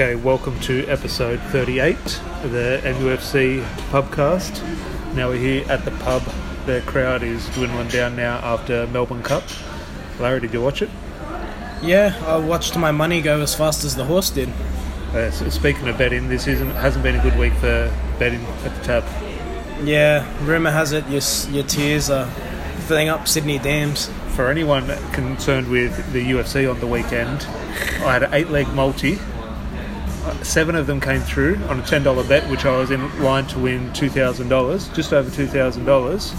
Okay, welcome to episode 38 of the MUFC pubcast. Now we're here at the pub. The crowd is dwindling down now after Melbourne Cup. Larry, did you watch it? Yeah, I watched my money go as fast as the horse did. Uh, so speaking of betting, this isn't hasn't been a good week for betting at the tab. Yeah, rumour has it your, your tears are filling up Sydney dams. For anyone concerned with the UFC on the weekend, I had an eight-leg multi. Seven of them came through on a ten dollar bet, which I was in line to win two thousand dollars, just over two thousand dollars,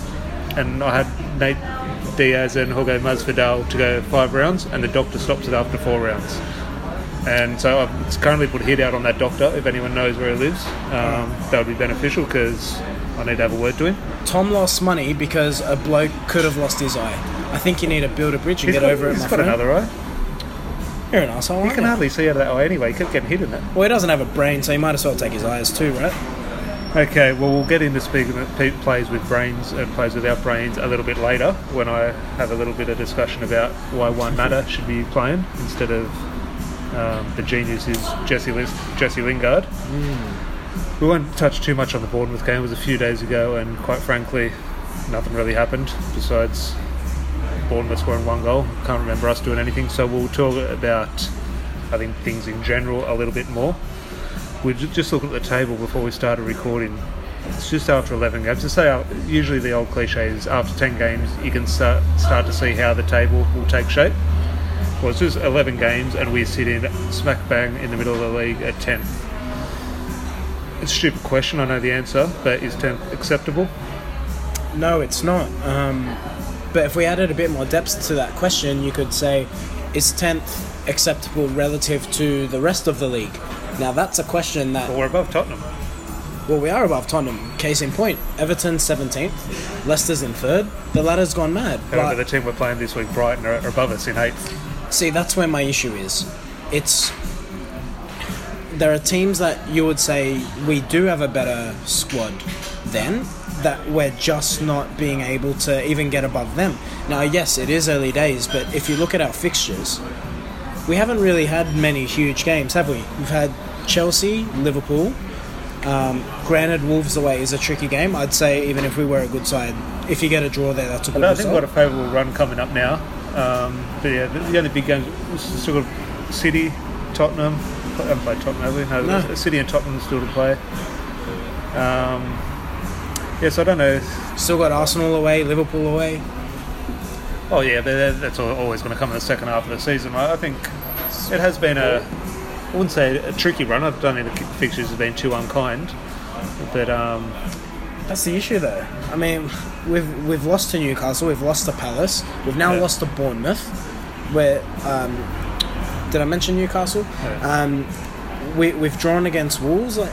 and I had Nate Diaz and Jorge Masvidal to go five rounds, and the doctor stops it after four rounds. And so I've currently put a hit out on that doctor. If anyone knows where he lives, um, that would be beneficial because I need to have a word to him. Tom lost money because a bloke could have lost his eye. I think you need to build a bridge and He's get got, over it, he's my got friend. another eye. You're an asshole. You can hardly see out of that eye anyway. He kept getting hit in it. Well, he doesn't have a brain, so he might as well take his eyes too, right? Okay, well, we'll get into speaking of pe- plays with brains and plays without brains a little bit later when I have a little bit of discussion about why Juan Mata should be playing instead of um, the genius is Jesse, Lis- Jesse Lingard. We won't touch too much on the Bournemouth game. It was a few days ago, and quite frankly, nothing really happened besides Bournemouth scoring one goal. Can't remember us doing anything, so we'll talk about, I think, things in general a little bit more. We ju- just look at the table before we started recording. It's just after 11 games. To say usually the old cliche is after 10 games you can start start to see how the table will take shape. Well, it's just 11 games and we sit in smack bang in the middle of the league at 10. It's a stupid question, I know the answer, but is 10th acceptable? No, it's not. Um, but if we added a bit more depth to that question, you could say, is 10th acceptable relative to the rest of the league? Now, that's a question that Well, we're above Tottenham. Well, we are above Tottenham. Case in point, Everton 17th, Leicester's in third. The ladder's gone mad. However, the team we're playing this week, Brighton, are above us in 8th. see, that's where my issue is. It's there are teams that you would say we do have a better squad than that we're just not being able to even get above them. Now, yes, it is early days, but if you look at our fixtures, we haven't really had many huge games, have we? We've had Chelsea, Liverpool. Um, granted, Wolves away is a tricky game. I'd say even if we were a good side, if you get a draw there, that's a good I think we've got a favourable run coming up now. Um, but yeah, the, the other big games, still got City, Tottenham. I haven't played Tottenham, have we? No, No. City and Tottenham still to play. Um, yes, I don't know. Still got Arsenal away, Liverpool away. Oh yeah, but that's always going to come in the second half of the season. I think it has been a, I wouldn't say a tricky run. I don't think the fixtures have been too unkind, but um, That's the issue, though. I mean, we've we've lost to Newcastle, we've lost to Palace, we've now Yeah. lost to Bournemouth. Where um, did I mention Newcastle? Yeah. Um, we we've drawn against Wolves. Like,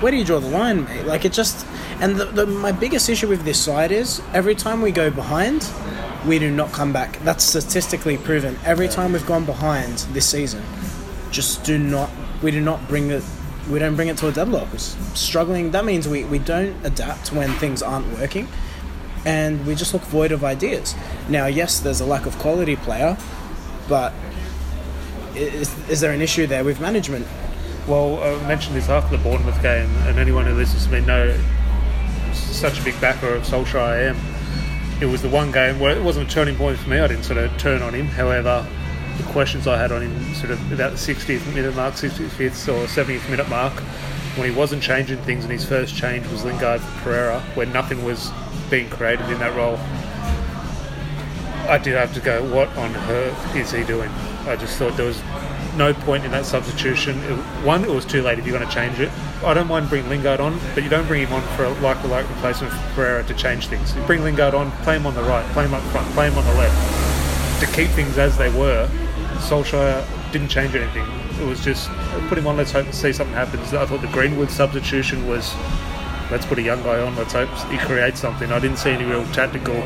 where do you draw the line, mate? Like it just. And the, the, my biggest issue with this side is every time we go behind, we do not come back. That's statistically proven. Every time we've gone behind this season, just do not. We do not bring it. We don't bring it to a deadlock. We're struggling. That means we, we don't adapt when things aren't working, and we just look void of ideas. Now, yes, there's a lack of quality player, but is, is there an issue there with management? Well, I mentioned this after the Bournemouth game, and anyone who listens to me know such a big backer of Solskjaer I am. It was the one game where it wasn't a turning point for me. I didn't sort of turn on him. However, the questions I had on him, sort of about the 60th minute mark, 65th or 70th minute mark, when he wasn't changing things, and his first change was Lingard for Pereira, where nothing was being created in that role. I did have to go, what on earth is he doing? I just thought there was no point in that substitution. It, one, it was too late if you're going to change it. I don't mind bringing Lingard on, but you don't bring him on for a like for like replacement for Pereira to change things. You bring Lingard on, play him on the right, play him up front, play him on the left. To keep things as they were, Solskjaer didn't change anything. It was just put him on, let's hope to see something happens. I thought the Greenwood substitution was let's put a young guy on, let's hope he creates something. I didn't see any real tactical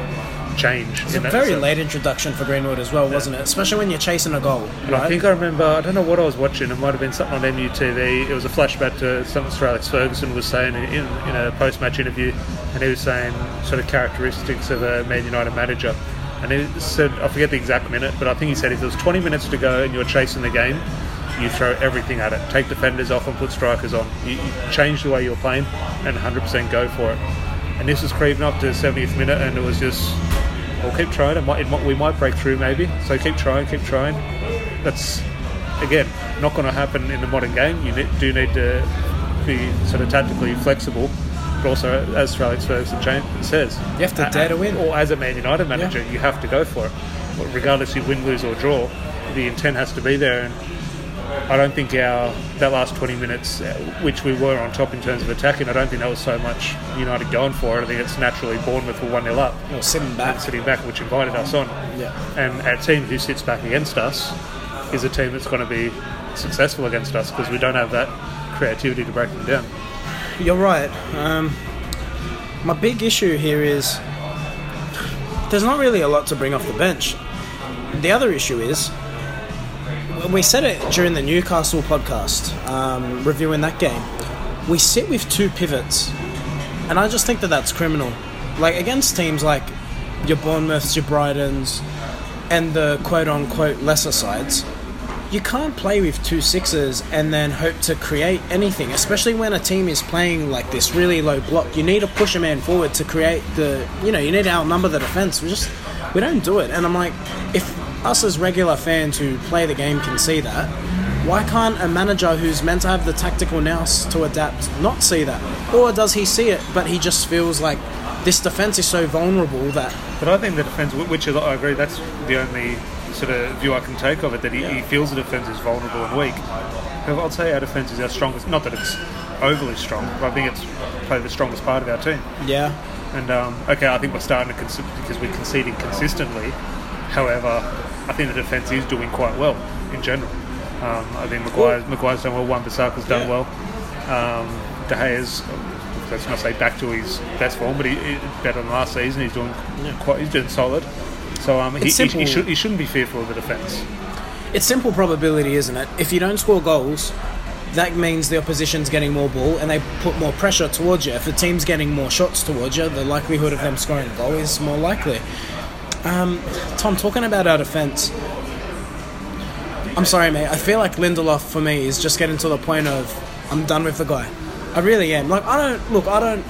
change. It's in a very sense. late introduction for Greenwood as well, wasn't it? Especially when you're chasing a goal. And I think I remember, I don't know what I was watching, it might have been something on MUTV. It was a flashback to something Sir Alex Ferguson was saying in, in, in a post match interview, and he was saying sort of characteristics of a Man United manager. And he said, I forget the exact minute, but I think he said if there was 20 minutes to go and you're chasing the game, you throw everything at it. Take defenders off and put strikers on. You, you change the way you're playing and 100% go for it. And this was creeping up to the 70th minute, and it was just, we'll keep trying. It might, it might, we might break through maybe. So keep trying, keep trying. That's again not going to happen in the modern game. You do need to be sort of tactically flexible, but also as Alex Ferguson says, You have to dare to win. Or as a Man United manager, you have to go for it, regardless you win, lose, or draw. The intent has to be there, and I don't think our that last 20 minutes, uh, which we were on top in terms of attacking, I don't think that was so much United going for it. I think it's naturally Bournemouth were 1 0 up Or sitting back. sitting back, which invited us on. Yeah. And our team who sits back against us is a team that's going to be successful against us because we don't have that creativity to break them down. You're right. Um, my big issue here is there's not really a lot to bring off the bench. The other issue is we said it during the Newcastle podcast, um, reviewing that game. We sit with two pivots, and I just think that that's criminal. Like against teams like your Bournemouths, your Brightons, and the quote unquote lesser sides, you can't play with two sixes and then hope to create anything, especially when a team is playing like this really low block. You need to push a man forward to create the, you know, you need to outnumber the defense. We just, we don't do it. And I'm like, if us as regular fans who play the game can see that, why can't a manager who's meant to have the tactical nous to adapt not see that? Or does he see it, but he just feels like this defense is so vulnerable that But I think the defence, which is, I agree, that's the only sort of view I can take of it, that he, he feels the defence is vulnerable and weak. I'd say our defence is our strongest, not that it's overly strong, but I think it's probably the strongest part of our team. yeah, And um, okay, I think we're starting to concede because we're conceding consistently. However, I think the defence is doing quite well in general. Um, I think Maguire's, Maguire's done well. Wan Bissaka's done Yeah. well. Um, De Gea's, let's not say back to his best form, but he, he better than last season. He's doing quite. He's doing solid. So um, he, he, he, should, he shouldn't be fearful of the defence. It's simple probability, isn't it? If you don't score goals, that means the opposition's getting more ball and they put more pressure towards you. If the team's getting more shots towards you, the likelihood of them scoring a goal is more likely. Um, Tom, talking about our defence, I'm sorry, mate. I feel like Lindelof for me is just getting to the point of I'm done with the guy. I really am. Like I don't look. I don't.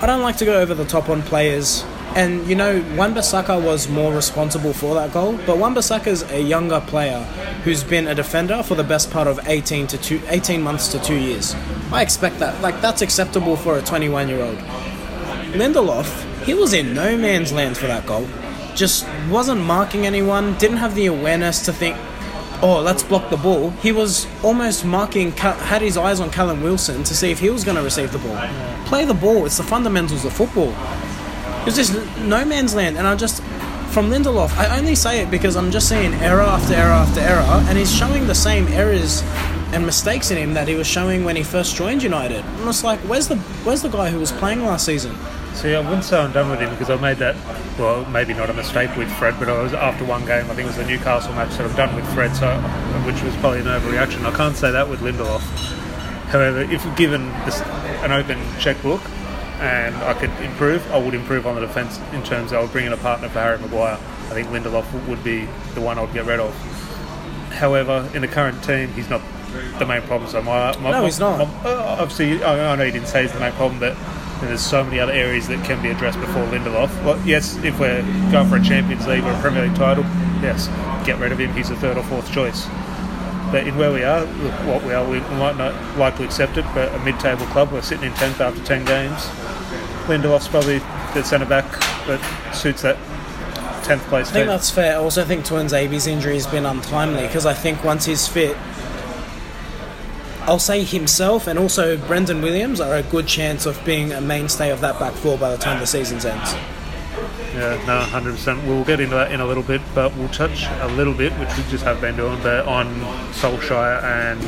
I don't like to go over the top on players. And you know, Wan-Bissaka was more responsible for that goal, but Wan-Bissaka's a younger player who's been a defender for the best part of 18 to two, 18 months to 2 years. I expect that. Like that's acceptable for a 21-year-old. Lindelof, he was in no man's land for that goal. Just wasn't marking anyone, didn't have the awareness to think, oh, let's block the ball. He was almost marking, had his eyes on Callum Wilson to see if he was going to receive the ball. Play the ball, it's the fundamentals of football. It was just no man's land, and I just. From Lindelof, I only say it because I'm just seeing error after error after error, and he's showing the same errors and mistakes in him that he was showing when he first joined United. I'm just like, where's the where's the guy who was playing last season? See, I wouldn't say I'm done with him because I made that, well, maybe not a mistake with Fred, but I was after one game, I think it was the Newcastle match, that I'm done with Fred, so which was probably an overreaction. I can't say that with Lindelof. However, if given this, an open checkbook and I could improve, I would improve on the defence in terms of I would bring in a partner for Harry Maguire. I think Lindelof would be the one I would get rid of. However, in the current team, he's not the main problem. So my, my No, he's not. my- uh, obviously, I, I know you didn't say he's the main problem, but there's so many other areas that can be addressed before Lindelof. Well, yes, if we're going for a Champions League or a Premier League title, yes, get rid of him. He's the third or fourth choice. But in where we are, look, what we are, we might not like to accept it, but a mid-table club, we're sitting in 10th after 10 games. Lindelof's probably the centre back that suits that 10th place I think team. that's fair. I also think Tuanzebe's injury has been untimely because I think once he's fit, I'll say himself and also Brandon Williams are a good chance of being a mainstay of that back four by the time the season ends. Yeah, no, hundred percent. We'll get into that in a little bit, but we'll touch a little bit, which we just have been doing, but on Solskjaer and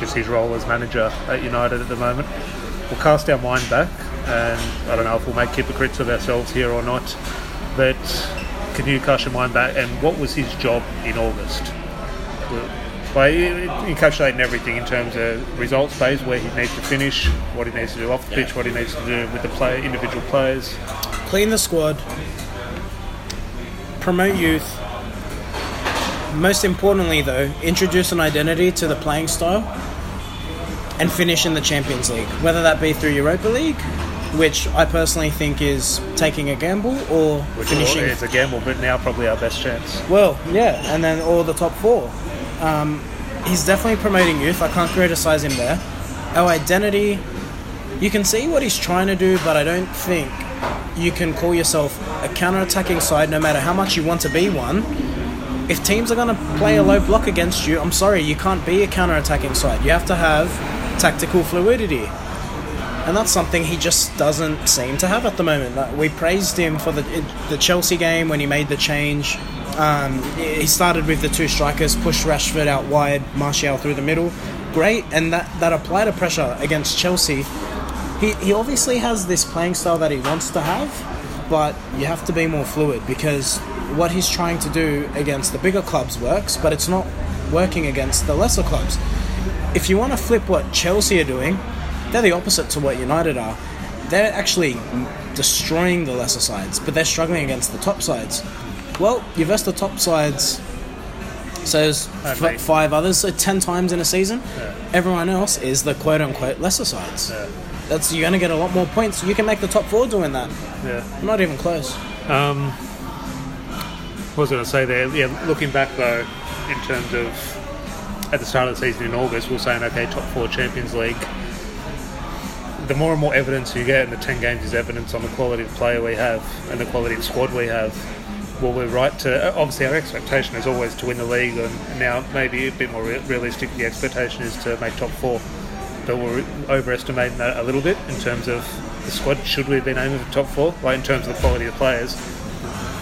just his role as manager at United at the moment. We'll cast our mind back, and I don't know if we'll make hypocrites of ourselves here or not, but can you cast your mind back? And what was his job in August? By encapsulating everything in terms of results phase, where he needs to finish, what he needs to do off the pitch, what he needs to do with the player, individual players. Clean the squad, promote youth, most importantly, though, introduce an identity to the playing style and finish in the Champions League, whether that be through Europa League, which I personally think is taking a gamble, or Which finishing. is a gamble, but now probably our best chance. Well, yeah, and then all the top four. Um, he's definitely promoting youth. I can't criticize him there. Our identity, you can see what he's trying to do, but I don't think you can call yourself a counter-attacking side no matter how much you want to be one. If teams are going to play a low block against you, I'm sorry, you can't be a counter-attacking side. You have to have tactical fluidity. And that's something he just doesn't seem to have at the moment. Like, we praised him for the the Chelsea game when he made the change. Um, he started with the two strikers, pushed Rashford out wide, Martial through the middle. Great, and that, that applied a pressure against Chelsea. He, he obviously has this playing style that he wants to have, but you have to be more fluid because what he's trying to do against the bigger clubs works, but it's not working against the lesser clubs. If you want to flip what Chelsea are doing, they're the opposite to what United are. They're actually destroying the lesser sides, but they're struggling against the top sides. Well, you've verse the top sides, so there's f- five others, so ten times in a season. Yeah. Everyone else is the quote unquote lesser sides. Yeah. That's you're going to get a lot more points. You can make the top four doing that. Yeah. Not even close. Um, what was I going to say there? Yeah, looking back though, in terms of at the start of the season in August, we we're saying, okay, top four Champions League. The more and more evidence you get, and the 10 games is evidence on the quality of player we have and the quality of squad we have. Well, we're right to. Uh, obviously, our expectation is always to win the league, and now maybe a bit more re- realistic. The expectation is to make top four, but we're overestimating that a little bit in terms of the squad. Should we have been aiming for top four? Like in terms of the quality of players,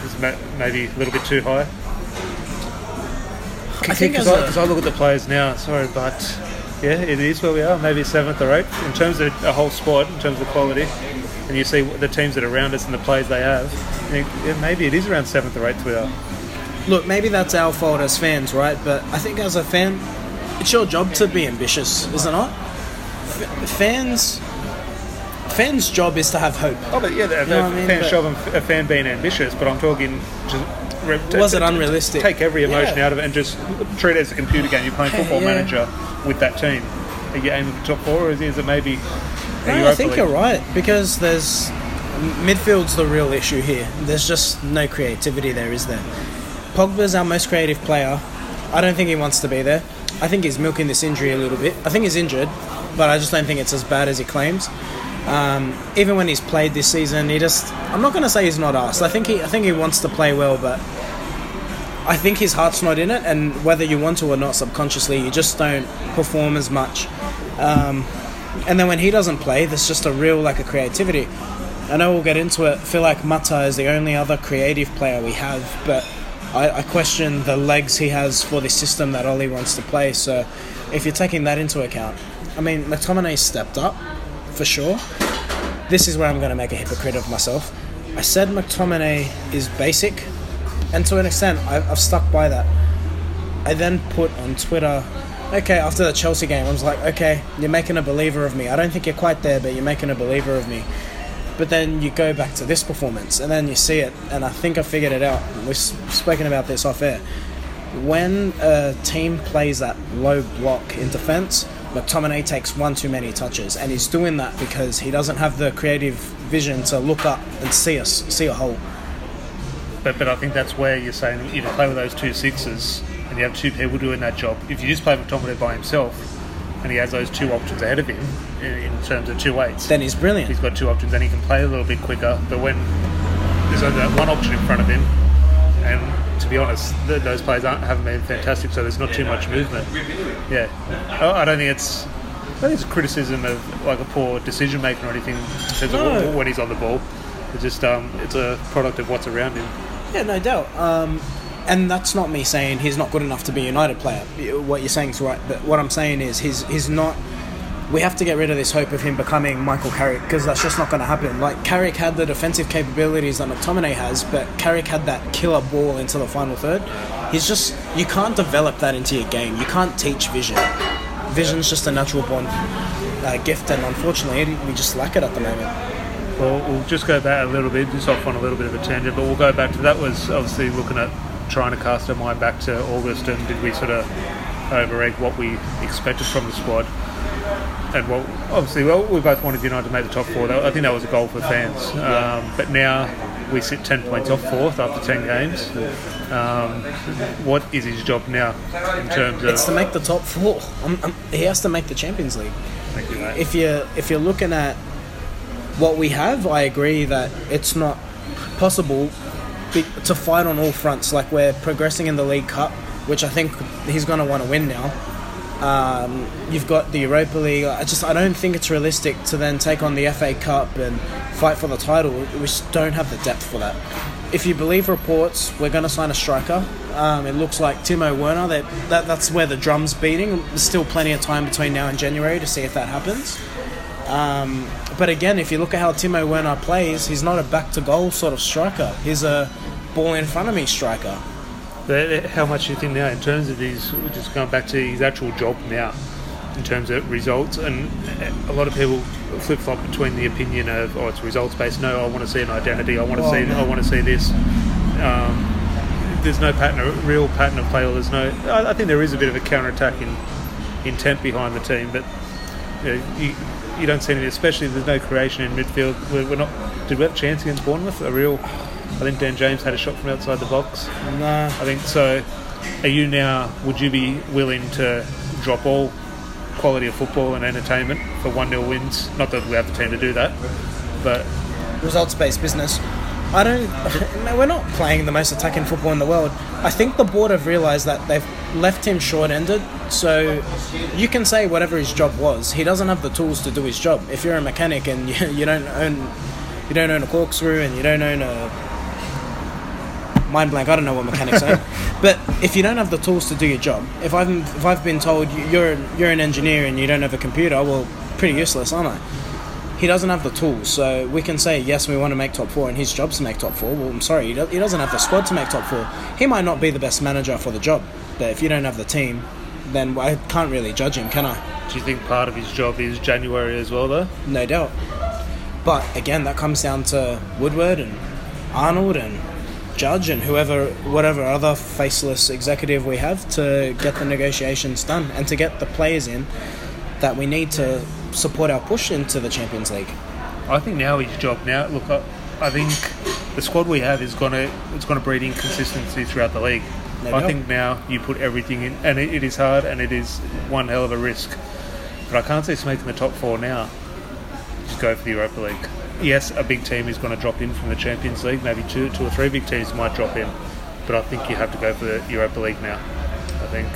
is maybe a little bit too high. I think because I, I look at the players now. Sorry, but yeah, it is where we are. Maybe seventh or eighth in terms of a whole squad, in terms of quality. And you see the teams that are around us and the players they have. you think, maybe it is around seventh or eighth we are. Look, maybe that's our fault as fans, right? But I think as a fan, it's your job to be ambitious, is it not? F- fans, fans' job is to have hope. Oh, but yeah, the, know what I mean? fan But- show them a fan being ambitious. But I'm talking just. re- t- Was it unrealistic? Take every emotion Yeah. out of it and just treat it as a computer game. You're playing Football Yeah. Manager with that team. Are you aiming for the top four, or is, is it maybe? No, I think League? you're right because there's midfield's the real issue here. There's just no creativity there, is there? Pogba's our most creative player. I don't think he wants to be there. I think he's milking this injury a little bit. I think he's injured, but I just don't think it's as bad as he claims. Um, even when he's played this season, he just. I'm not going to say he's not asked. I think he. I think he wants to play well, but I think his heart's not in it. And whether you want to or not, subconsciously, you just don't perform as much. Um, and then when he doesn't play, there's just a real lack of creativity. I know we'll get into it. I feel like Mata is the only other creative player we have, but I, I question the legs he has for the system that Ole wants to play. So if you're taking that into account, I mean, McTominay stepped up for sure. This is where I'm going to make a hypocrite of myself. I said McTominay is basic, and to an extent, I, I've stuck by that. I then put on Twitter, okay, after the Chelsea game, I was like, okay, you're making a believer of me. I don't think you're quite there, but you're making a believer of me. But then you go back to this performance, and then you see it, and I think I figured it out. We've spoken about this off air. When a team plays that low block in defence, McTominay takes one too many touches, and he's doing that because he doesn't have the creative vision to look up and see us, see a hole. But, but I think that's where you're saying if you play with those two sixes and you have two people doing that job, if you just play McTominay by himself and he has those two options ahead of him in, in terms of two eights, Then he's brilliant. he's got two options and he can play a little bit quicker. But when there's only that one option in front of him, and to be honest, th- those players aren't, haven't been fantastic, so there's not too much movement. Yeah, I, I don't think it's. I think it's a criticism of like a poor decision making or anything in terms of No. when he's on the ball. It's just um, it's a product of what's around him. Yeah, no doubt. Um, and that's not me saying he's not good enough to be a United player. What you're saying is right, but what I'm saying is he's he's not. We have to get rid of this hope of him becoming Michael Carrick because that's just not going to happen. Like Carrick had the defensive capabilities that McTominay has, but Carrick had that killer ball into the final third. He's just you can't develop that into your game. You can't teach vision. Vision's just a natural born uh, gift, and unfortunately, we just lack it at the moment. Well, we'll just go back a little bit, just off on a little bit of a tangent, but we'll go back to that was obviously looking at trying to cast our mind back to August and did we sort of over-egg what we expected from the squad? And well, obviously, well, we both wanted United to make the top four. I think that was a goal for fans. Um, but now we sit 10 points off fourth after 10 games. Um, what is his job now in terms of. It's to make the top four. Um, um, he has to make the Champions League. Thank you, mate. if you if you're looking at what we have, I agree that it's not possible to fight on all fronts. Like we're progressing in the League Cup, which I think he's going to want to win now. Um, you've got the Europa League. I just I don't think it's realistic to then take on the FA Cup and fight for the title. We just don't have the depth for that. If you believe reports, we're going to sign a striker. Um, it looks like Timo Werner. That, that that's where the drum's beating. There's still plenty of time between now and January to see if that happens. Um, but again, if you look at how Timo Werner plays, he's not a back to goal sort of striker. He's a ball in front of me striker. The- How much do you think now in terms of his, just going back to his actual job now, in terms of results? And a lot of people flip flop between the opinion of, oh, it's results based. No, I want to see an identity. I want to Oh, see. man. I want to see this. Um, there's no pattern, a real pattern of play, or there's no. I, I think there is a bit of a counter attacking intent behind the team, but you, know, you, you don't see any, especially there's no creation in midfield. We're, we're not. Did we have a chance against Bournemouth? A real. I think Dan James had a shot from outside the box. Nah. I think so. Are you now? Would you be willing to drop all quality of football and entertainment for one 0 wins? Not that we have the team to do that, but results based business. I don't. we're not playing the most attacking football in the world. I think the board have realised that they've left him short ended. So you can say whatever his job was. He doesn't have the tools to do his job. If you're a mechanic and you, you don't own you don't own a corkscrew and you don't own a mind blank. I don't know what mechanics own. But if you don't have the tools to do your job, if I've if I've been told you're you're an engineer and you don't have a computer, well, pretty useless, aren't I? He doesn't have the tools. So we can say, yes, we want to make top four, and his job's to make top four. Well, I'm sorry, he do- he doesn't have the squad to make top four. He might not be the best manager for the job, but if you don't have the team, then I can't really judge him, can I? do you think part of his job is January as well, though? No doubt. But again, that comes down to Woodward and Arnold and Judge and whoever, whatever other faceless executive we have to get the negotiations done and to get the players in that we need to support our push into the Champions League. I think now his job now. Look, I, I think the squad we have is gonna it's gonna breed inconsistency throughout the league. No I doubt. think now you put everything in, and it, it is hard, and it is one hell of a risk. But I can't see us making the top four now. Just go for the Europa League. Yes, a big team is going to drop in from the Champions League. Maybe two, two or three big teams might drop in, but I think you have to go for the Europa League now. I think.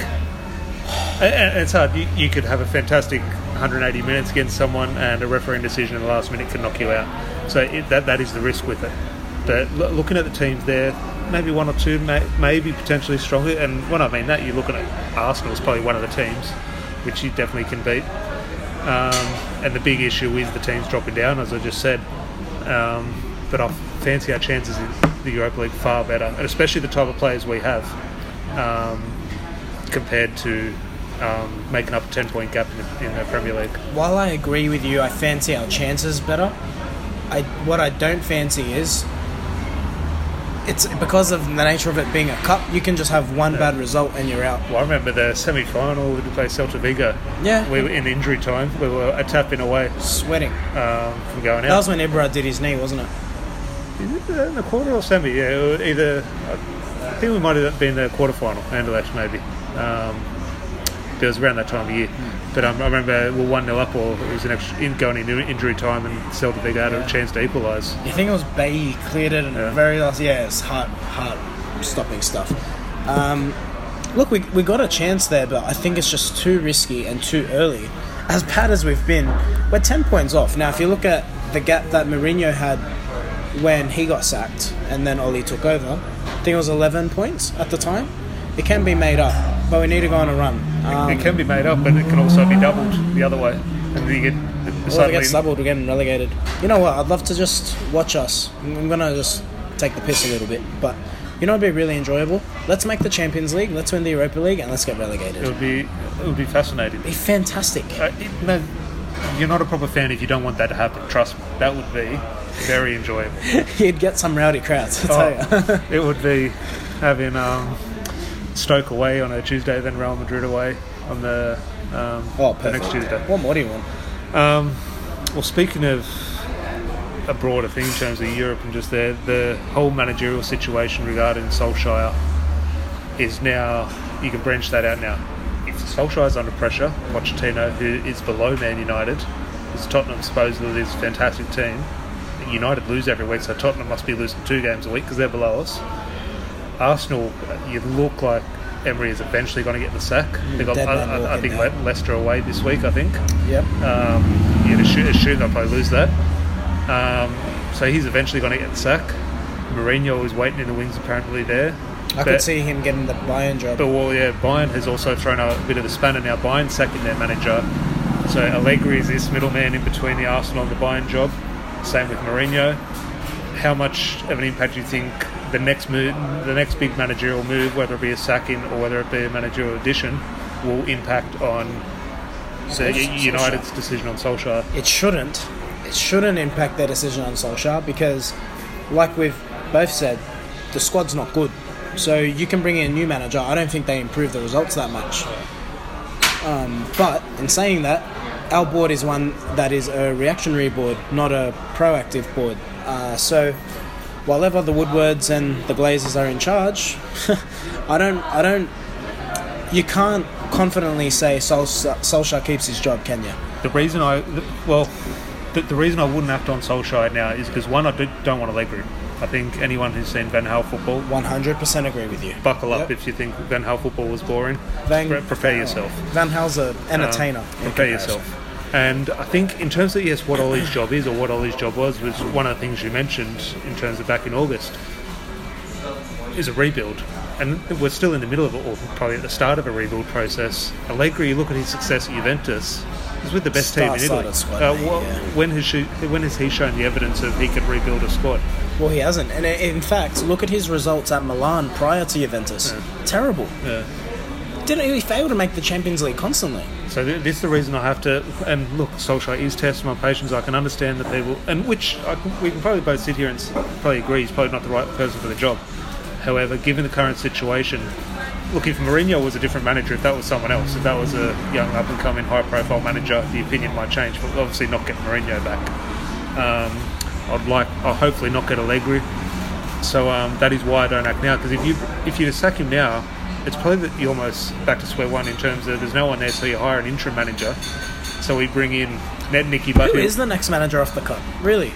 It's hard. You, you could have a fantastic 180 minutes against someone, and a refereeing decision in the last minute can knock you out. So it, that that is the risk with it. But lo- looking at the teams there, maybe one or two, may, maybe potentially stronger. And when I mean that, you're looking at Arsenal is probably one of the teams which you definitely can beat. Um, and the big issue is the teams dropping down, as I just said. Um, but I fancy our chances in the Europa League far better, and especially the type of players we have um, compared to um, making up a 10 point gap in the, in the Premier League. While I agree with you, I fancy our chances better. I what I don't fancy is it's because of the nature of it being a cup. You can just have one bad result and you're out. Well, I remember the semi final we played Celta Vigo. Yeah. We were in injury time. We were a tap in away Sweating. um, from going out. That was when Ibra did his knee, wasn't it? Is it in the quarter or semi? Yeah, either. I think we might have been the quarter final, Anderlecht maybe. Um, it was around that time of year. But um, I remember we were 1 0 up, or it was an extra, in, going into injury time, and Celta Vigo had a chance to equalise. You think it was Bay cleared it and Yeah. very last. Yeah, it's heart heart stopping stuff. Um, look, we, we got a chance there, but I think it's just too risky and too early. As bad as we've been, we're ten points off now. If you look at the gap that Mourinho had when he got sacked and then Ole took over, I think it was eleven points at the time. It can be made up, but we need to go on a run. Um, it can be made up, but it can also be doubled the other way. And you get Or if it suddenly, gets doubled, we're getting relegated. You know what? I'd love to just watch us. I'm gonna just take the piss a little bit, but you know, it'd be really enjoyable. Let's make the Champions League. Let's win the Europa League, and let's get relegated. it would be it would be fascinating. It'd be fantastic. Uh, it, no, you're not a proper fan if you don't want that to happen. Trust me, that would be very enjoyable. You'd get some rowdy crowds. I tell Oh, ya. it would be having um, Stoke away on a Tuesday, then Real Madrid away on the, um, Oh, the next Tuesday. What more do you want? Um, well, speaking of a broader thing in terms of Europe and just the the whole managerial situation regarding Solskjaer is now you can branch that out now. If Solskjaer's under pressure, Pochettino, who is below Man United, is Tottenham supposedly is a fantastic team. United lose every week, so Tottenham must be losing two games a week because they're below us. Arsenal, you look like Emery is eventually going to get the sack. They got, I, I, I think. Le- Leicester away this week. I think. Yep. Um, you'd assume, assume they'll probably lose that. Um, so he's eventually going to get the sack. Mourinho is waiting in the wings apparently there. I But- could see him getting the Bayern job. But well, yeah, Bayern has also thrown a bit of a spanner now. Bayern sacking their manager. So Allegri is this middleman in between the Arsenal and the Bayern job. Same with Mourinho. How much of an impact do you think the next move, the next big managerial move, whether it be a sacking or whether it be a managerial addition, will impact on so Solskjaer. United's decision on Solskjaer? it shouldn't. It shouldn't impact their decision on Solskjaer because, like we've both said, the squad's not good. So you can bring in a new manager. I don't think they improve the results that much. Um, but in saying that, our board is one that is a reactionary board, not a proactive board. Uh, so while ever the Woodwards and the Glazers are in charge, I don't, I don't, you can't confidently say Sol- Solskjaer keeps his job, can you? The reason I, well, the, the reason I wouldn't act on Solskjaer now is because one, I do, don't want a Allegri. I think anyone who's seen Van Gaal football, 100% agree with you. buckle up Yep. if you think Van Gaal football was boring. Van- Pre- prepare yourself. Van Gaal's an entertainer. Um, prepare comparison. yourself. And I think in terms of yes, what Ole's job is or what Ole's job was was one of the things you mentioned in terms of back in August is a rebuild. And we're still in the middle of it, or probably at the start of a rebuild process. Allegri, you look at his success at Juventus, he's with the best team in Italy. Squad, Uh, yeah. When has she, when has he shown the evidence of he could rebuild a squad? Well, he hasn't. And in fact, look at his results at Milan prior to Juventus. Terrible. Yeah. Didn't he fail to make the Champions League constantly? So th- this is the reason I have to. And look, Solskjaer is testing my patience. I can understand that people, and which I can, we can probably both sit here and probably agree he's probably not the right person for the job. However, given the current situation, look, if Mourinho was a different manager, if that was someone else, if that was a young up and coming high profile manager, the opinion might change. But obviously, not get Mourinho back. Um, I'd like, I'll hopefully not get Allegri. So um, that is why I don't act now. Because if you if you sack him now, it's probably that you're almost back to square one in terms of there's no one there, so you hire an interim manager. So we bring in Ned Nicky Who Bucket. is the next manager off the cut? Really?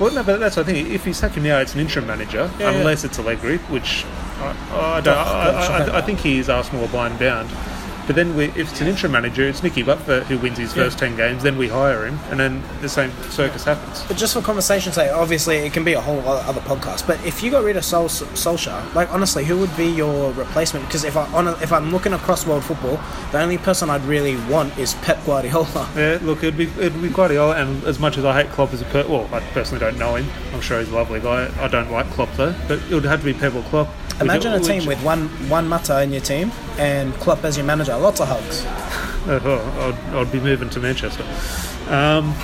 Well, no, but that's the thing. If you sack him now, it's an interim manager, Yeah, yeah. unless it's Allegri, which I, I, don't, I, I, I think he is Arsenal or Bayern bound. But then we, if it's an interim manager, it's Nicky Butler who wins his first 10 games, then we hire him, and then the same circus happens. But just for conversation's sake, obviously it can be a whole other podcast. But if you got rid of Sol- Solskjaer, like honestly, who would be your replacement? Because if I on a, if I'm looking across world football, the only person I'd really want is Pep Guardiola. Yeah, look, it'd be it'd be Guardiola, and as much as I hate Klopp as a per, well, I personally don't know him. I'm sure he's a lovely guy. I don't like Klopp though, but it would have to be Pep or Klopp. Imagine a team with one Juan Mata in your team and Klopp as your manager. Lots of hugs. Oh, I'd, I'd be moving to Manchester. Um,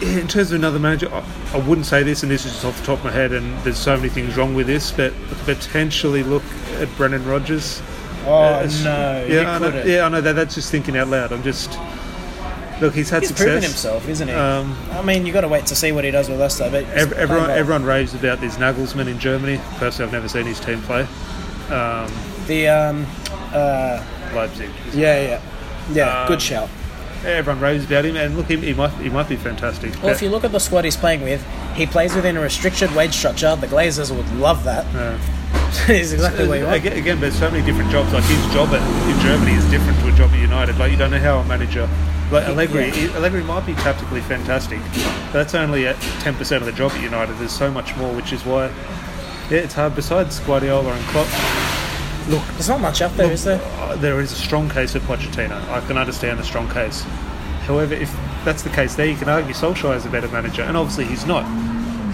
in terms of another manager, I, I wouldn't say this, and this is just off the top of my head, and there's so many things wrong with this, but potentially look at Brendan Rodgers. Oh Uh, no, yeah, I know, yeah, I know that. That's just thinking out loud. I'm just look. He's had He's success. proven himself, isn't he? Um, I mean, you've got to wait to see what he does with Leicester. But Ev- everyone, everyone raves about this Nagelsmann in Germany. Personally, I've never seen his team play. Um, the um, uh, Leipzig. yeah, yeah, yeah. Um, good shout. Everyone raves about him, and look, he, he might he might be fantastic. Well, if you look at the squad he's playing with, he plays within a restricted wage structure. The Glazers would love that. Uh, It's exactly what you want. again, again, there's so many different jobs. Like his job at, in Germany is different to a job at United. Like you don't know how a manager, like Allegri, Yeah. Allegri might be tactically fantastic. But that's only at ten percent of the job at United. There's so much more, which is why, yeah, it's hard. Besides Guardiola and Klopp, look, There's not much out there, is there? Uh, there is a strong case of Pochettino. I can understand a strong case. However, if that's the case there, you can argue Solskjaer is a better manager, and obviously he's not.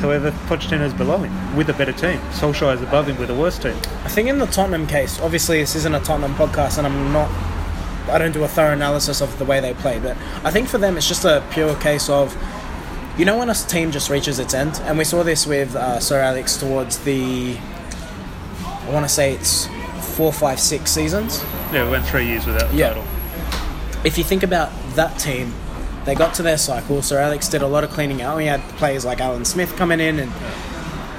However, Pochettino is below him with a better team. Solskjaer is above him with a worse team. I think in the Tottenham case, obviously this isn't a Tottenham podcast, and I'm not. I don't do a thorough analysis of the way they play, but I think for them it's just a pure case of, you know, when a team just reaches its end, and we saw this with uh, Sir Alex towards the I want to say it's four, five, six seasons. Yeah, we went three years without the Yeah. title. If you think about that team, they got to their cycle. Sir Alex did a lot of cleaning out. We had players like Alan Smith coming in and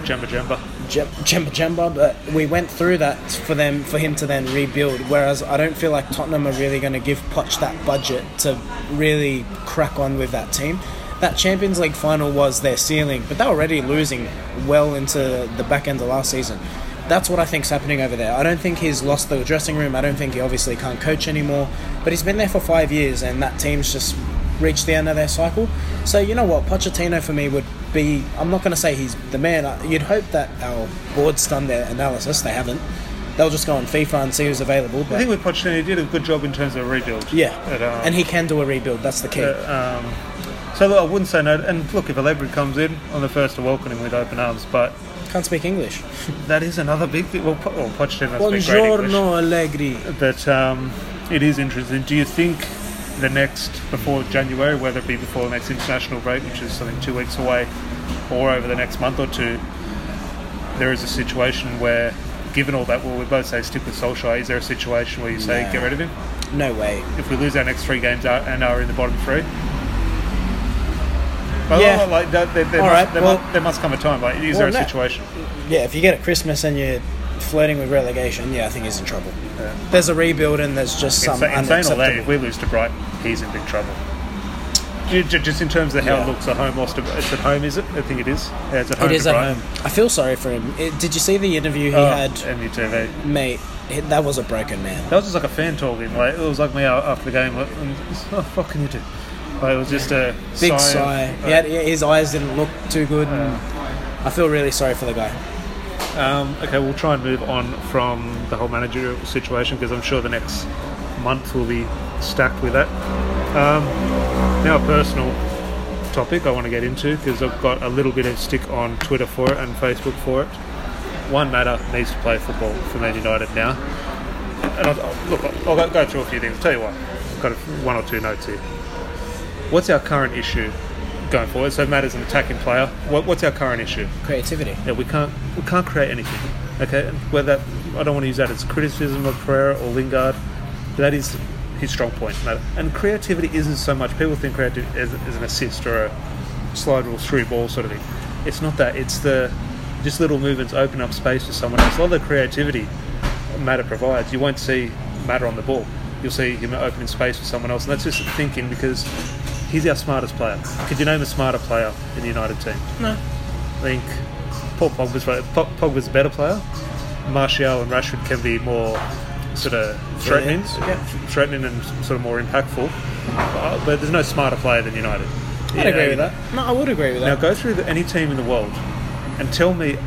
Djemba Djemba. Jem- Djemba Djemba, but we went through that for them for him to then rebuild. Whereas I don't feel like Tottenham are really going to give Poch that budget to really crack on with that team. That Champions League final was their ceiling, but they're already losing well into the back end of last season. That's what I think's happening over there. I don't think he's lost the dressing room. I don't think he obviously can't coach anymore. But he's been there for five years, and that team's just reached the end of their cycle. So you know what, Pochettino for me would be. I'm not going to say he's the man. You'd hope that our board's done their analysis. They haven't. They'll just go on FIFA and see who's available. I think with Pochettino, he did a good job in terms of rebuild. yeah, But, um, and he can do a rebuild. That's the key. Uh, um, so look, I wouldn't say no. And look, if Allegri comes in, I'm the first to welcome him with open arms. But Can't speak English. that is another big thing. Well, Po- well Pochettino speaks great English. Buongiorno Allegri. But um, it is interesting. Do you think the next, before January, whether it be before the next international break, which is something two weeks away, or over the next month or two, there is a situation where, given all that, will we both say stick with Solskjaer? Is there a situation where you say No. get rid of him? No way. If we lose our next three games uh, and are in the bottom three? Well, Yeah. like, there, there, must, right, there, well- must, there must come a time. Like, is Well, there a no. situation? Yeah, if you get at Christmas and you're flirting with relegation, yeah, I think he's in trouble. Yeah. There's a rebuild and there's just some in, saying all that, if we lose to Brighton, he's in big trouble. Ju- ju- Just in terms of how Yeah. it looks at home, lost it's at home, is it? I think it is. Yeah, it's at home. It is at Brighton. home. I feel sorry for him. It, did you see the interview he Oh, had? MUTV. Mate, that was a broken man. That was just like a fan talking. Like it was like me after the game. Like, the fuck can you do? Like, it was just a Big sigh. of- sigh. He had, his eyes didn't look too good. And I feel really sorry for the guy. Um, okay, we'll try and move on from the whole managerial situation because I'm sure the next month will be stacked with that. Um, now, a personal topic I want to get into because I've got a little bit of stick on Twitter for it and Facebook for it. Juan Mata needs to play football for Man United now. And I'll, I'll- look, I'll go, go through a few things. tell you what, I've got one or two notes here. What's our current issue going forward? So Mata is an attacking player. What, what's our current issue? Creativity. Yeah, we can't we can't create anything. Okay, and whether I don't want to use that as criticism of Pereira or Lingard, but that is his strong point. And creativity isn't so much. People think creativity is, is an assist or a slide rule through ball sort of thing. It's not that. It's the just little movements open up space for someone else. A lot of the creativity Mata provides, you won't see Mata on the ball. You'll see him opening space for someone else, and that's just thinking because he's our smartest player. Could you name a smarter player in the United team? No. I think Paul Pogba's, Pog- Pogba's a better player. Martial and Rashford can be more sort of threatening, Yeah. threatening and sort of more impactful. But there's no smarter player than United. I'd agree with that. No, I would agree with that. Now go through the, any team in the world and tell me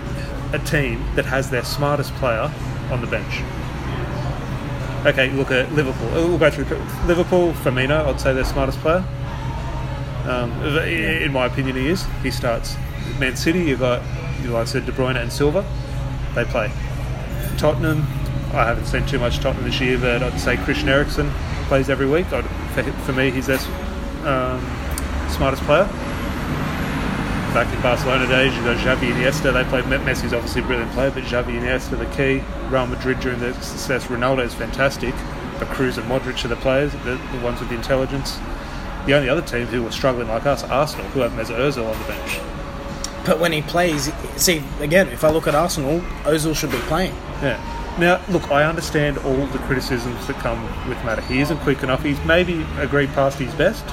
a team that has their smartest player on the bench. Okay, look at Liverpool. We'll go through Liverpool. Firmino, I'd say their smartest player. Um, in my opinion, he is. He starts. Man City, you've got, you like I said, De Bruyne and Silva. They play. Tottenham, I haven't seen too much Tottenham this year, but I'd say Christian Eriksen plays every week. I'd, for, for me, he's their um, smartest player. Back in Barcelona days, you've got Xavi and Iniesta. They played. Messi's obviously a brilliant player, but Xavi and Iniesta the key. Real Madrid during their success. Ronaldo is fantastic, but Kroos and Modric are the players, the, the ones with the intelligence. The only other team who were struggling like us, Arsenal, who have Mesut Ozil on the bench. But when he plays, see, again, if I look at Arsenal, Ozil should be playing. Yeah. Now, look, I understand all the criticisms that come with Mata. He isn't quick enough. He's maybe agreed past his best.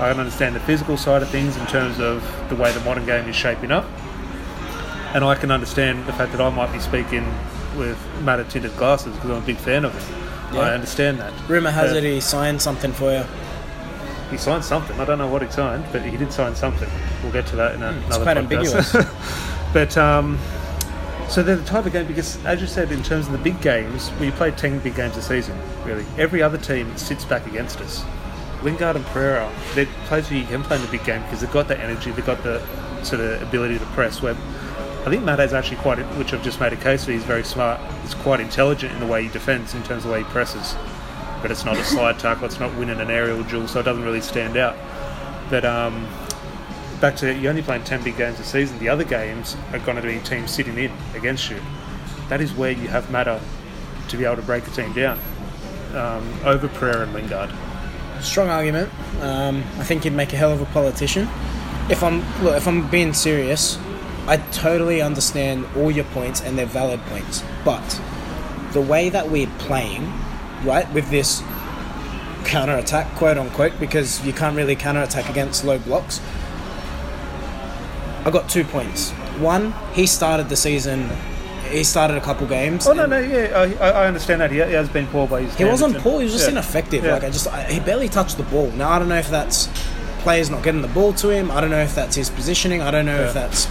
I can understand the physical side of things in terms of the way the modern game is shaping up. And I can understand the fact that I might be speaking with Mata tinted glasses because I'm a big fan of him. Yeah. I understand that. Rumour has Uh, it he signed something for you. He signed something. I don't know what he signed, but he did sign something. We'll get to that in a, Hmm, it's another quite podcast. ambiguous. but um, so they're the type of game because, as you said, in terms of the big games, we play ten big games a season. Really, every other team sits back against us. Lingard and Pereira, they're players who you can play in the big game because they've got the energy, they've got the sort of ability to press. Where I think Mata is actually quite, which I've just made a case for. He's very smart. He's quite intelligent in the way he defends, in terms of the way he presses. But it's not a slide tackle. It's not winning an aerial duel, so it doesn't really stand out. But um, back to you're only playing ten big games a season. The other games are going to be teams sitting in against you. that is where you have Mata to be able to break a team down um, over Pereira and Lingard. Strong argument. Um, I think he'd make a hell of a politician. If I'm look, if I'm being serious, I totally understand all your points and they're valid points. But the way that we're playing, right, with this counter attack, quote unquote, because you can't really counter attack against low blocks. I got two points. One, he started the season. He started a couple games. Oh no, no, yeah, I, I understand that he, he has been poor by his. he wasn't poor. He was just yeah. ineffective. Yeah. Like I just, I, he barely touched the ball. Now I don't know if that's players not getting the ball to him. I don't know if that's his positioning. I don't know if that's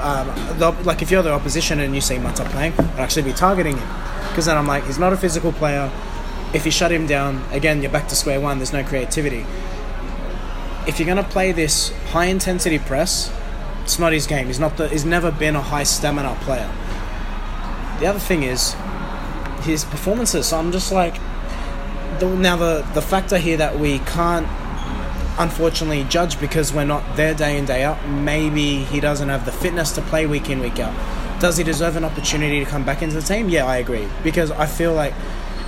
um, the, like if you're the opposition and you see Mata playing, I'd actually be targeting him because then I'm like, he's not a physical player. If you shut him down, again, you're back to square one. There's no creativity. If you're gonna play this high intensity press, it's not his game. He's not the. He's never been a high stamina player. The other thing is his performances. So I'm just like, the, now the the factor here that we can't unfortunately judge because we're not there day in day out. Maybe he doesn't have the fitness to play week in week out. Does he deserve an opportunity to come back into the team? Yeah, I agree because I feel like,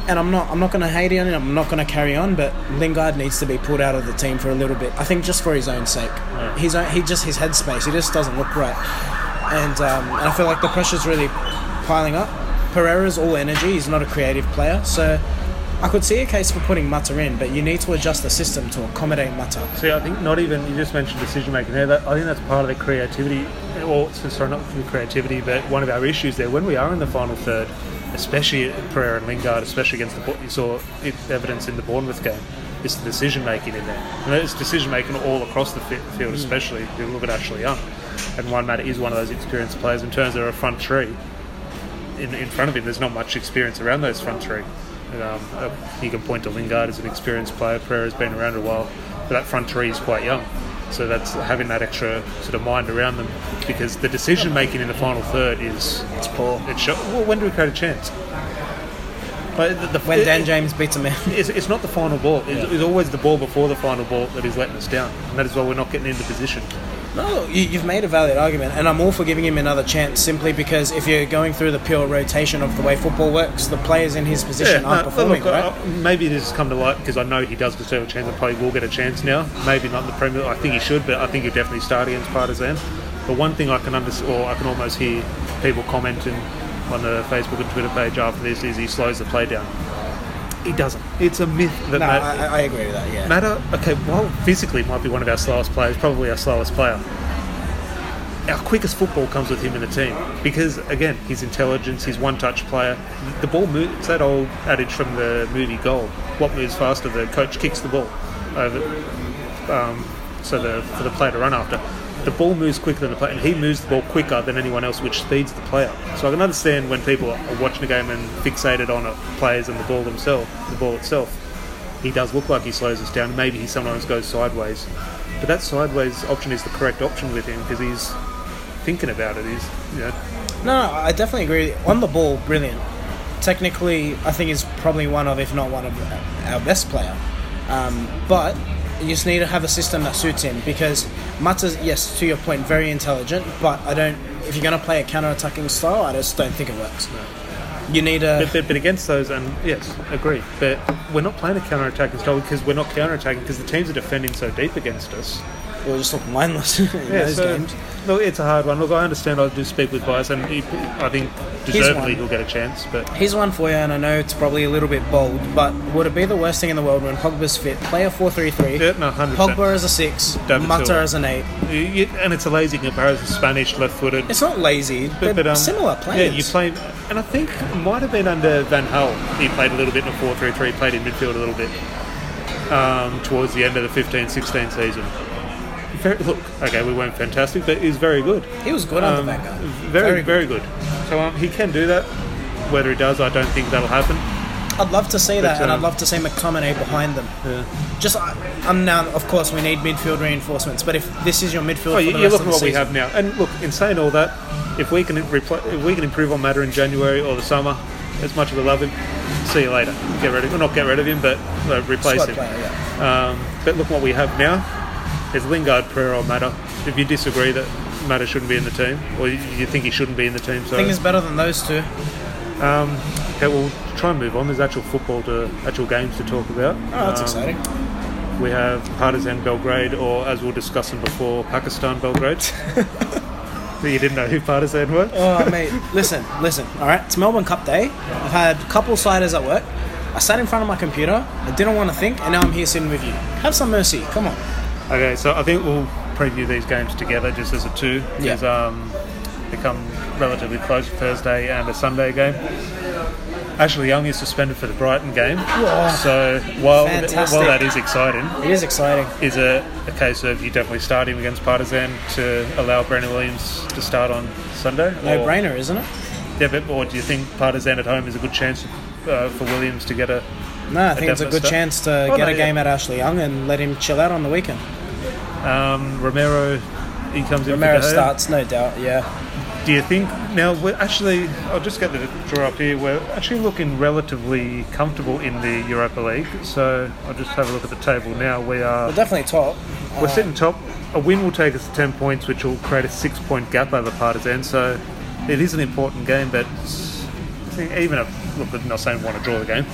and I'm not I'm not going to hate on him. I'm not going to carry on, but Lingard needs to be pulled out of the team for a little bit. I think just for his own sake. His own, he just his headspace. He just doesn't look right, and um, and I feel like the pressure's really piling up. Pereira's all energy. He's not a creative player, so I could see a case for putting Mata in, but you need to adjust the system to accommodate Mata. See, I think not even you just mentioned decision making there. That I think that's part of the creativity, or sorry, not the creativity, but one of our issues there when we are in the final third, especially Pereira and Lingard, especially against the you saw evidence in the Bournemouth game. It's the decision making in there, and it's decision making all across the field, especially if you look at Ashley Young, and Juan Mata is one of those experienced players in terms of a front three. In, in front of him, there's not much experience around those front three. And, um, uh, you can point to Lingard as an experienced player. Pereira's been around a while, but that front three is quite young. So that's having that extra sort of mind around them because the decision making in the final third is It's poor. it's show, well, when do we create a chance? But the, the, When it- Dan James beats a man. it's, it's not the final ball. It's, it's always the ball before the final ball that is letting us down, and that is why we're not getting into position. No, you, you've made a valid argument, and I'm all for giving him another chance simply because if you're going through the pure rotation of the way football works, the players in his position no, aren't performing, look, right? uh, maybe this has come to light because I know he does deserve a chance and probably will get a chance now. Maybe not in the Premier. I think he should, but I think he'll definitely start against Partizan. But one thing I can understand, or I can almost hear people commenting on the Facebook and Twitter page after this is he slows the play down. He doesn't. It's a myth that no, Matt, I, I agree with that. Yeah. Mata, okay, well, physically might be one of our slowest players, probably our slowest player. Our quickest football comes with him in the team because, again, his intelligence, his one-touch player. The ball moves. It's that old adage from the movie Goal: "What moves faster? The coach kicks the ball over, um, so the for the player to run after." The ball moves quicker than the player, and he moves the ball quicker than anyone else, which speeds the player. So I can understand when people are watching a game and fixated on it, players and the ball themselves, the ball itself he does look like he slows us down. Maybe he sometimes goes sideways, but that sideways option is the correct option with him because he's thinking about it. He's, you know, No, no, I definitely agree. On the ball, brilliant. Technically, I think he's probably one of, if not one of, our best player. Um, but you just need to have a system that suits him because Mata's, yes, to your point, very intelligent. But I don't. If you're going to play a counter-attacking style, I just don't think it works. You need a. but against those, and yes, agree. But we're not playing a counter-attacking style because we're not counter-attacking because the teams are defending so deep against us. We'll just look mindless in Yeah, those so games. look, it's a hard one. Look, I understand. I do speak with bias, and he, I think deservedly he'll get a chance. But Here's one for you, and I know it's probably a little bit bold, but would it be the worst thing in the world when Pogba's fit? Play a 4 3 3. yeah, no, hundred Pogba as a 6, David Mata Silva. as an 8. You, and it's a lazy comparison. Spanish, left-footed. It's not lazy, but, But, um, similar players. Yeah, you play, and I think it might have been under Van Gaal. He played a little bit in a 4 3 3, played in midfield a little bit um, towards the end of the 15 16 season. Very, look, okay, we weren't fantastic, but he's very good. He was good Um, under Wenger. Very, Very very good. So um, he can do that. Whether he does, I don't think that'll happen. I'd love to see that, and um, I'd love to see McTominay behind them. Yeah. Just, I'm now, of course, we need midfield reinforcements, but if this is your midfield Oh, you, the you rest look of at what we have now, and look. In saying all that, if we can repl- if we can improve on Mata in January or the summer, as much as we love him, see you later. Get rid of, well, not get rid of him, but uh, replace squad him. player, yeah. Um, but look what we have now. There's Lingard, Pereira, or Mata. If you disagree that Mata shouldn't be in the team, or you, you think he shouldn't be in the team, so I think he's better than those two. Um, okay, we'll try and move on. There's actual football to actual games to talk about. Oh, that's Um, exciting. We have Partizan Belgrade, or as we were discussing before, Pakistan Belgrade. So you didn't know who Partizan were? Oh, mate, listen, listen. All right, it's Melbourne Cup Day. I've had a couple sliders at work. I sat in front of my computer. I didn't want to think, and now I'm here sitting with you. Have some mercy. Come on. Okay, so I think we'll preview these games together just as a two. Yeah. Because um, they come relatively close, Thursday and a Sunday game. Ashley Young is suspended for the Brighton game. So while, while that is exciting, It is exciting. is it a case of you definitely start him against Partizan to allow Brandon Williams to start on Sunday? No Or- brainer, isn't it? Yeah, but or do you think Partizan at home is a good chance uh, for Williams to get a? No, I think it's a good start. chance to Oh, get no, a yeah. game at Ashley Young and let him chill out on the weekend. Um, Romero, he comes in. Romero De Gea. starts, no doubt. Yeah. Do you think now we're actually? I'll just get the draw up here. We're actually looking relatively comfortable in the Europa League. So I'll just have a look at the table now. We are We're definitely top. we're Uh, sitting top. A win will take us to ten points, which will create a six-point gap over Partizan. So it is an important game, but I think even a look, I'm not saying we want to draw the game,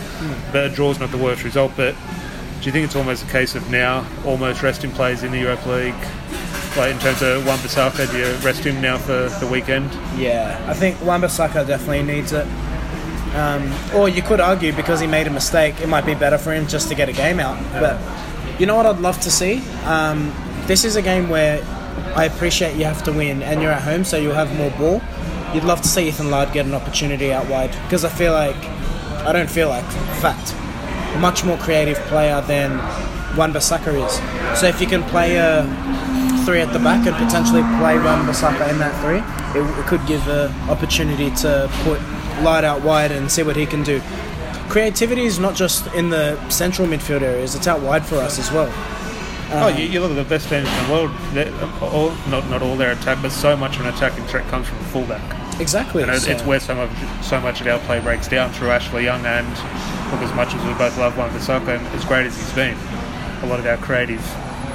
but a draw is not the worst result. But do you think it's almost a case of now almost resting players in the Europa League? Like in terms of Wan Bissaka, do you rest him now for the weekend? Yeah, I think Wan-Bissaka definitely needs it. Um, or you could argue because he made a mistake, it might be better for him just to get a game out. But you know what I'd love to see? Um, this is a game where I appreciate you have to win and you're at home, so you'll have more ball. You'd love to see Ethan Laird get an opportunity out wide because I feel like, I don't feel like, fact, much more creative player than Wan-Bissaka is. So if you can play a three at the back and potentially play Wan Bissaka in that three, it, it could give an opportunity to put Laird out wide and see what he can do. Creativity is not just in the central midfield areas; it's out wide for us as well. Oh, you, you look at the best teams in the world. All, not not all their attack, but so much of an attacking threat comes from the fullback. Exactly. And it's, so- it's where so much so much of our play breaks down through Ashley Young and look as much as we both love Wan Bissaka and as great as he's been, a lot of our creative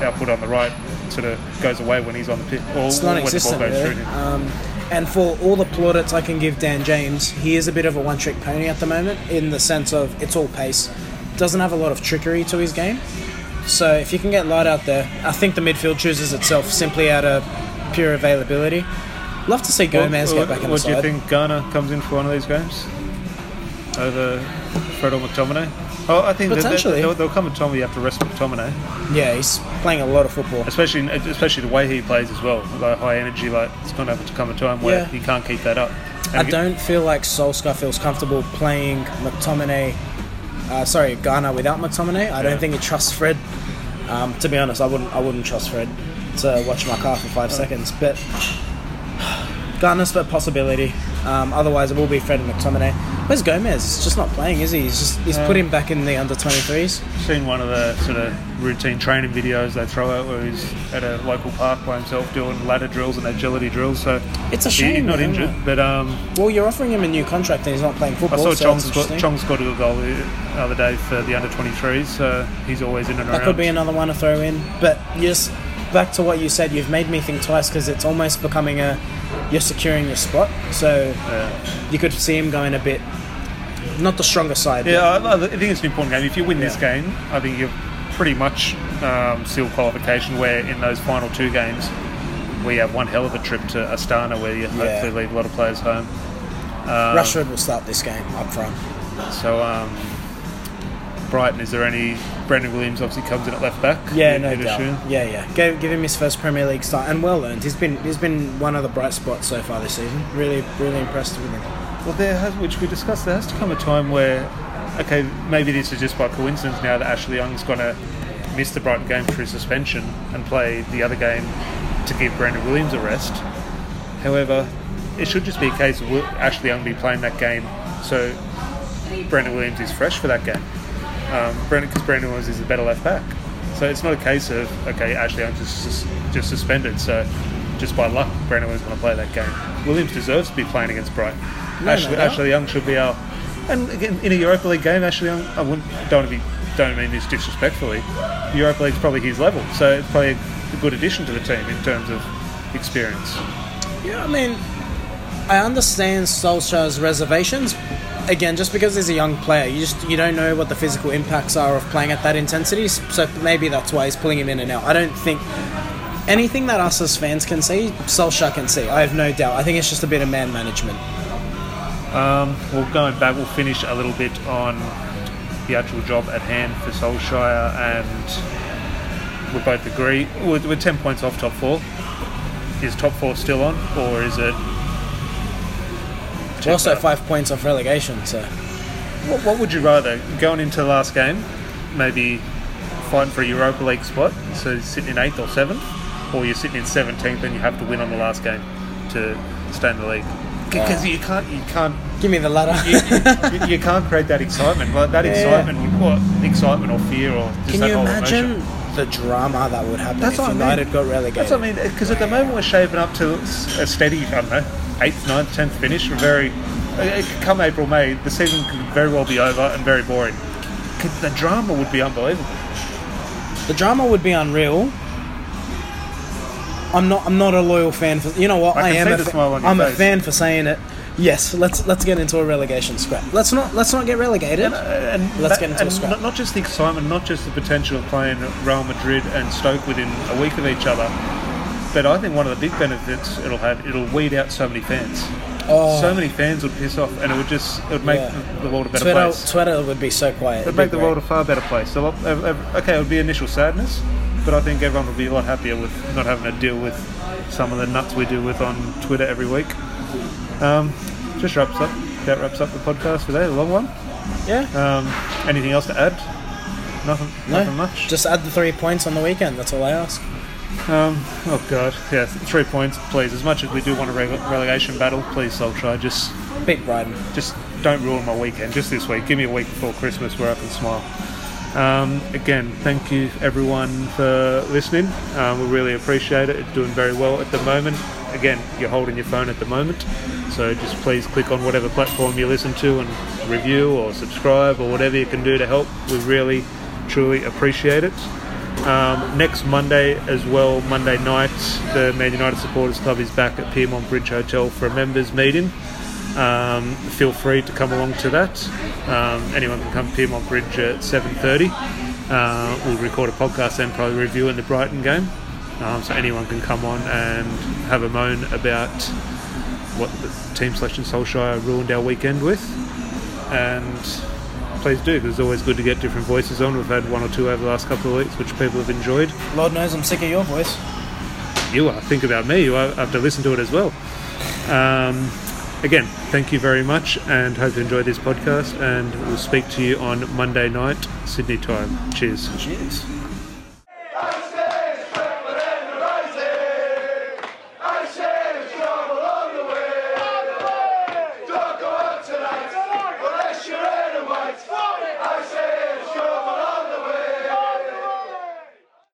output on the right sort of goes away when he's on the pitch or it's ball non-existent. Really. Um, and for all the plaudits I can give Dan James, he is a bit of a one-trick pony at the moment in the sense of it's all pace. Doesn't have a lot of trickery to his game. So if you can get Laird out there, I think the midfield chooses itself simply out of pure availability. Love to see Gomes what get back in the what do you think Garner comes in for one of these games over Fred or McTominay? Oh, I think Potentially. They'll, they'll come a time where you have to rest McTominay. Yeah, he's playing a lot of football. especially especially the way he plays as well, like high energy. Like it's going to have to come a time where Yeah. he can't keep that up. And I don't feel like Solskjaer feels comfortable playing McTominay. Uh, sorry, Garner without McTominay. I Yeah. don't think he trusts Fred. Um, to be honest, I wouldn't. I wouldn't trust Fred to watch my car for five seconds. But Garner's a possibility. Um, otherwise, it will be Fred and McTominay. Where's Gomes? He's just not playing, is he? He's just he's put him back in the under 23s. seen one of the sort of routine training videos they throw out where he's at a local park by himself doing ladder drills and agility drills. So It's a shame. he's not injured, but um, Well, you're offering him a new contract and he's not playing football. I saw so Chong, sco-. Chong scored a goal the other day for the under 23s. So he's always in and around. That around. could be another one to throw in. But just back to what you said, you've made me think twice because it's almost becoming a you're securing your spot. So Yeah. you could see him going a bit not the stronger side. Yeah, I, I think it's an important game. If you win this game, I think you're pretty much um, sealed qualification. Where in those final two games, we have one hell of a trip to Astana, where you hopefully leave a lot of players home. but Rashford will start this game up front. So, um, Brighton, is there any? Brandon Williams obviously comes in at left back. Yeah, you'd- no doubt. assume. Yeah, yeah. Give, give him his first Premier League start and well earned. He's been he's been one of the bright spots so far this season. Really, really impressed with him. Well, there has, which we discussed, there has to come a time where, okay, maybe this is just by coincidence now that Ashley Young's going to miss the Brighton game through suspension and play the other game to give Brandon Williams a rest. However, it should just be a case of Wi- Ashley Young be playing that game so Brandon Williams is fresh for that game. Um, Brandon, because Brandon Williams is a better left back. So it's not a case of, okay, Ashley Young's just, just suspended, so just by luck, Brandon Williams is going to play that game. Williams deserves to be playing against Brighton. No, Ashley, no doubt. Ashley Young should be our. And again, in a Europa League game, Young, I wouldn't, don't want to be, don't mean this disrespectfully. Europa League's probably his level, so it's probably a good addition to the team in terms of experience. Yeah, I mean, I understand Solskjaer's reservations. Again, just because he's a young player, you just you don't know what the physical impacts are of playing at that intensity. So maybe that's why he's pulling him in and out. I don't think anything that us as fans can see, Solskjaer can see. I have no doubt. I think it's just a bit of man management. Um, well, going back, we'll finish a little bit on the actual job at hand for Solskjaer, and we both agree we're, we're ten points off top four. Is top four still on, or is it? We're also five points off relegation, so What, what would you rather going into the last game, maybe fighting for a Europa League spot, so sitting in eighth or seventh, or you're sitting in seventeenth and you have to win on the last game to stay in the league? Because you can't, you can't give me the ladder. you, you, you can't create that excitement. Like that Yeah. excitement, would, what excitement or fear or just Can that you whole imagine emotion. the drama that would happen That's if what I mean. United got relegated? That's what I mean. Because at the moment we're shaping up to a steady, I don't know, eighth, ninth, tenth finish. We're very uh, come April, May, the season could very well be over and very boring. The drama would be unbelievable. The drama would be unreal. I'm not. I'm not a loyal fan for. You know what? I I, am. A fa- smile on your I'm a fan for saying it. Yes. Let's let's get into a relegation scrap. Let's not. Let's not get relegated. And Let's that- get into a scrap. Not, not just the excitement, not just the potential of playing Real Madrid and Stoke within a week of each other, but I think one of the big benefits it'll have, it'll weed out so many fans. Oh. So many fans would piss off, and it would just it would make Yeah. the world a better Twitter, place. Twitter would be so quiet. It'd It'd make the world a far better place. So, uh, uh, okay, it would be initial sadness, but I think everyone would be a lot happier with not having to deal with some of the nuts we deal with on Twitter every week. Um, just wraps up. That wraps up the podcast for today. A long one. Yeah. Um, anything else to add? Nothing. No, Nothing much. Just add the three points on the weekend. That's all I ask. Um, oh god, yeah, three points, please. As much as we do want a rele- relegation battle, please, Solskjaer, just Beat Brighton. just don't ruin my weekend. Just this week, give me a week before Christmas where I can smile. Um, again, thank you everyone for listening. Um, we really appreciate it. It's doing very well at the moment. Again, you're holding your phone at the moment, so just please click on whatever platform you listen to and review or subscribe or whatever you can do to help. We really, truly appreciate it. Um, next Monday as well, Monday night, the Man United Supporters Club is back at Pyrmont Bridge Hotel for a members meeting. Um, feel free to come along to that. Um, anyone can come to Pyrmont Bridge at 7.30. Uh, we'll record a podcast then, probably reviewing the Brighton game. Um, so anyone can come on and have a moan about what the team selection Solskjaer ruined our weekend with. And please do, because it's always good to get different voices on. We've had one or two over the last couple of weeks, which people have enjoyed. Lord knows I'm sick of your voice. You are. Think about me. You have to listen to it as well. Again, thank you very much, and hope you enjoy this podcast. And we'll speak to you on Monday night, Sydney time. Cheers. Cheers.